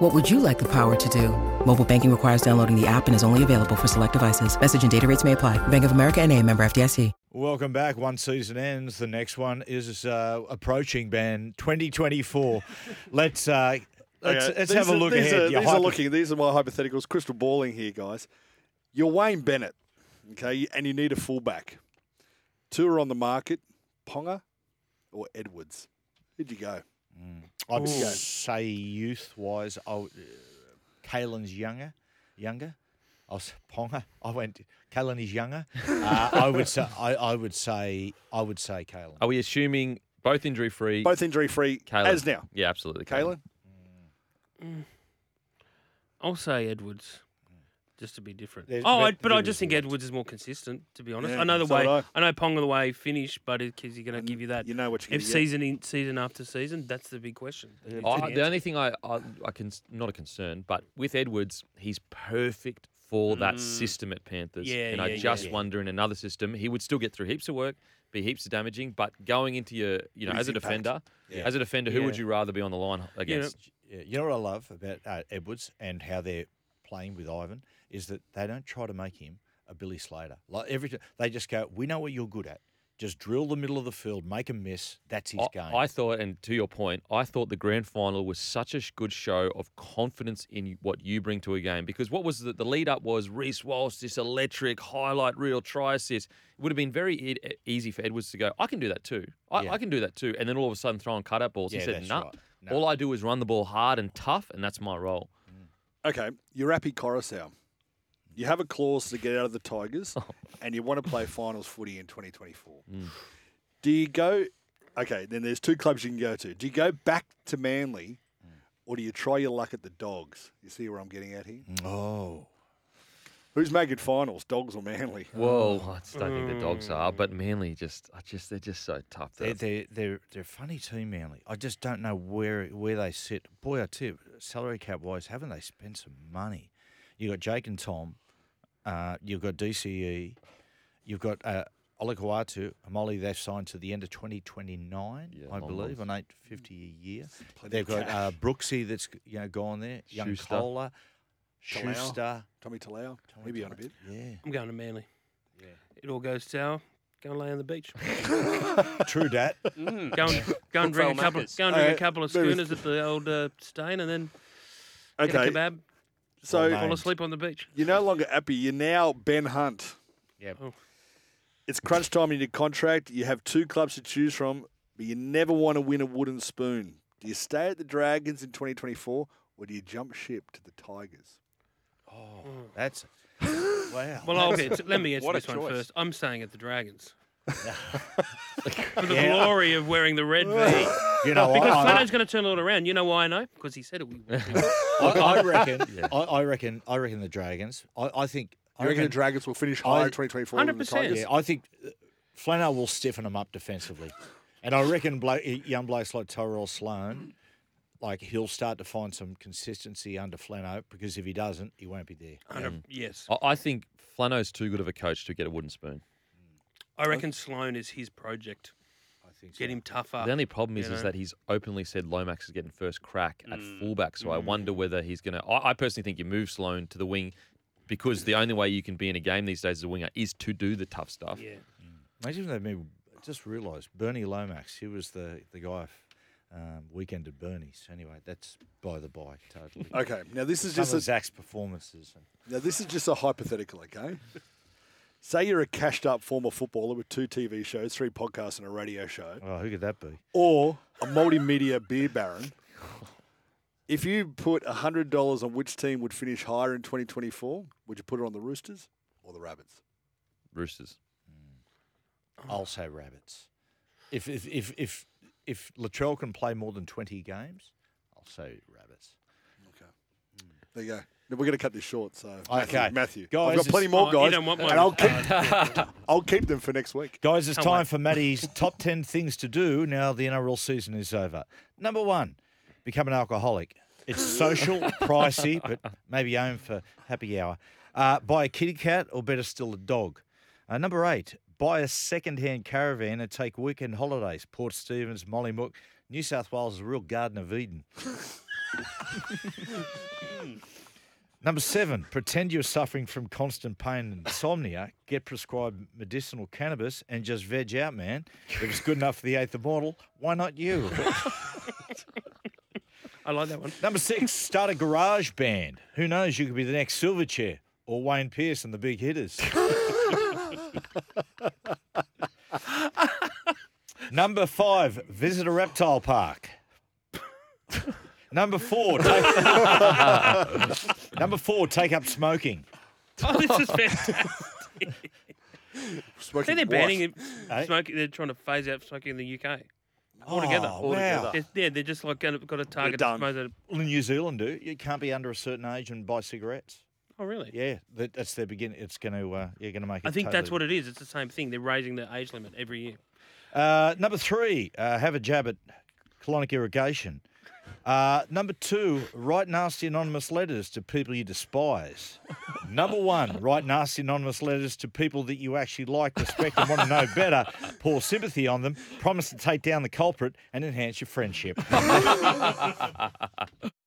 What would you like the power to do? Mobile banking requires downloading the app and is only available for select devices. Message and data rates may apply. Bank of America and a member FDIC. Welcome back. One season ends. The next one is uh, approaching, Ben. 2024. let's uh, let's, Okay, let's these have a are- look these ahead. Are, Your these are looking. These are my hypotheticals. Crystal balling here, guys. You're Wayne Bennett, okay, and you need a fullback. Two are on the market: Ponga or Edwards. Who'd you go? I'd Ooh. say youth-wise, I uh, Kalyn's younger. Younger. I was Ponga. I went. Kalyn is younger. Uh, I would say. I, I would say. I would say Kalyn. Are we assuming both injury free? Both injury free Kalyn. as now. Yeah, absolutely. Kalyn. I'll say Edwards, just to be different. There's- oh, I, but but I just think Edwards is more consistent. To be honest, Yeah, I know the so way. would I. know Ponga the way he finished, but is he going to give you that? You know what you're if gonna get. season in season after season, that's the big question. that needs to I, be the only thing I, I, I can not a concern, but with Edwards, he's perfect for that system at Panthers. Mm. Yeah, and I yeah, yeah, just yeah. wonder in another system, he would still get through heaps of work, be heaps of damaging, but going into your, you know, His as a defender, Yeah. as a defender, who would you rather be on the line against? Yeah, you know what I love about uh, Edwards and how they're playing with Ivan is that they don't try to make him a Billy Slater. Like every they just go, we know what you're good at. Just drill the middle of the field, make a miss. That's his I, game. I thought, and to your point, I thought the grand final was such a good show of confidence in what you bring to a game. Because what was the, the lead up was Reece Walsh, this electric highlight reel try assist. It would have been very e- easy for Edwards to go, I can do that too. I, Yeah. I can do that too. And then all of a sudden throwing cut out balls. Yeah, he said, nah, right. No. all I do is run the ball hard and tough, and that's my role. Okay, you're Api Koroisau. You have a clause to get out of the Tigers, oh. and you want to play finals footy in 2024. Mm. Do you go? Okay, then there's two clubs you can go to. Do you go back to Manly, mm. or do you try your luck at the Dogs? You see where I'm getting at here? Mm. oh, Who's making finals, Dogs or Manly? Whoa, I just don't think the dogs are, but Manly just, I just, they're just so tough. they're, they're they're they're funny too, Manly. I just don't know where where they sit. Boy, I tip you, salary cap wise, haven't they spent some money? You got Jake and Tom. Uh, you've got DCE. You've got uh, Olakau'atu, Molly. They've signed to the end of 2029, Yeah, I long believe, ones. on 850 a year. They've got cash. uh, Brooksy that's you know gone there. Young Schuster. Kohler, Talau. Schuster. Tommy Talau, maybe on a bit. Yeah, I'm going to Manly. Yeah. It all goes sour. Go and lay on the beach. true dat. Go and go and bring a couple. Macca's. Go and bring a couple of schooners at the old uh, stain, and then get Okay, a kebab. so Well, Fall named. asleep on the beach. you're no longer Api. You're now Ben Hunt. Yep. Oh. It's crunch time in your contract. You have two clubs to choose from, but you never want to win a wooden spoon. Do you stay at the Dragons in 2024, or do you jump ship to the Tigers? Oh, that's wow. Well, I'll get. Let me answer What a this one choice. first. I'm staying at the Dragons. For the Yeah. glory of wearing the red V. you know, Because I, Flano's going to turn it all around. You know why I know? Because he said it. would- I, I reckon. I, I reckon. I reckon the Dragons. I, I think. I You reckon the Dragons will finish higher in 2024 than the 100%. Tigers? Yeah, I think uh, Flano will stiffen them up defensively, and I reckon Bla- young blokes like Tyrell Sloan, like he'll start to find some consistency under Flano because if he doesn't, he won't be there. Hundred- mm. Yes. I, I think Flano's too good of a coach to get a wooden spoon. I reckon Sloan is his project. I think Get him tougher. The only problem is, you is know? that he's openly said Lomax is getting first crack at Mm. fullback. So I mm. wonder whether he's going to. I I personally think you move Sloan to the wing because the only way you can be in a game these days as a winger is to do the tough stuff. Yeah. Mm. Imagine if they maybe just realised Bernie Lomax. He was the the guy. Um, weekend at Bernie's. Anyway, that's by the by. Totally. Okay, now this is Some just of a, Zach's performances. And, now this is just a hypothetical, okay? Say you're a cashed up former footballer with two TV shows, three podcasts, and a radio show, oh, who could that be? or a multimedia beer baron. If you put hundred dollars on which team would finish higher in 2024, would you put it on the Roosters or the Rabbits? Roosters. I'll say rabbits. If if if if if Latrell can play more than twenty games, I'll say rabbits. Okay, there you go. We're going to cut this short, so Matthew, Okay. Matthew. Guys, I've got plenty more Oh, guys, you don't want and mine. I'll keep, I'll keep them for next week. Guys, it's Can't time wait. for Matty's top 10 things to do now the NRL season is over. Number one, become an alcoholic. It's social, pricey, but maybe aim for happy hour. Uh, buy a kitty cat, or better still, a dog. Uh, number eight, buy a second-hand caravan and take weekend holidays. Port Stephens, Mollymook, New South Wales is a real Garden of Eden. Number seven, pretend you're suffering from constant pain and insomnia. Get prescribed medicinal cannabis and just veg out, man. If it's good enough for the eighth immortal, why not you? I like that one. Number six, start a garage band. Who knows? You could be the next Silverchair or Wayne Pearce and the big hitters. Number five, visit a reptile park. Number four, take, number four, take up smoking. Oh, this is fantastic. Smoking See, they're what? banning it- Eh? smoking. They're trying to phase out smoking in the UK altogether. Oh, wow. They're, yeah, they're just like going to, got to target the done. smokers. Well, in New Zealand, do you can't be under a certain age and buy cigarettes. Oh, really? Yeah, that, that's their beginning. It's going to uh, you're going to make. It I think that's totally- what it is. It's the same thing. They're raising the age limit every year. Uh, number three, uh, have a jab at colonic irrigation. Uh, number two, write nasty anonymous letters to people you despise. number one, write nasty anonymous letters to people that you actually like, respect, and want to know better. Pour sympathy on them. Promise to take down the culprit and enhance your friendship.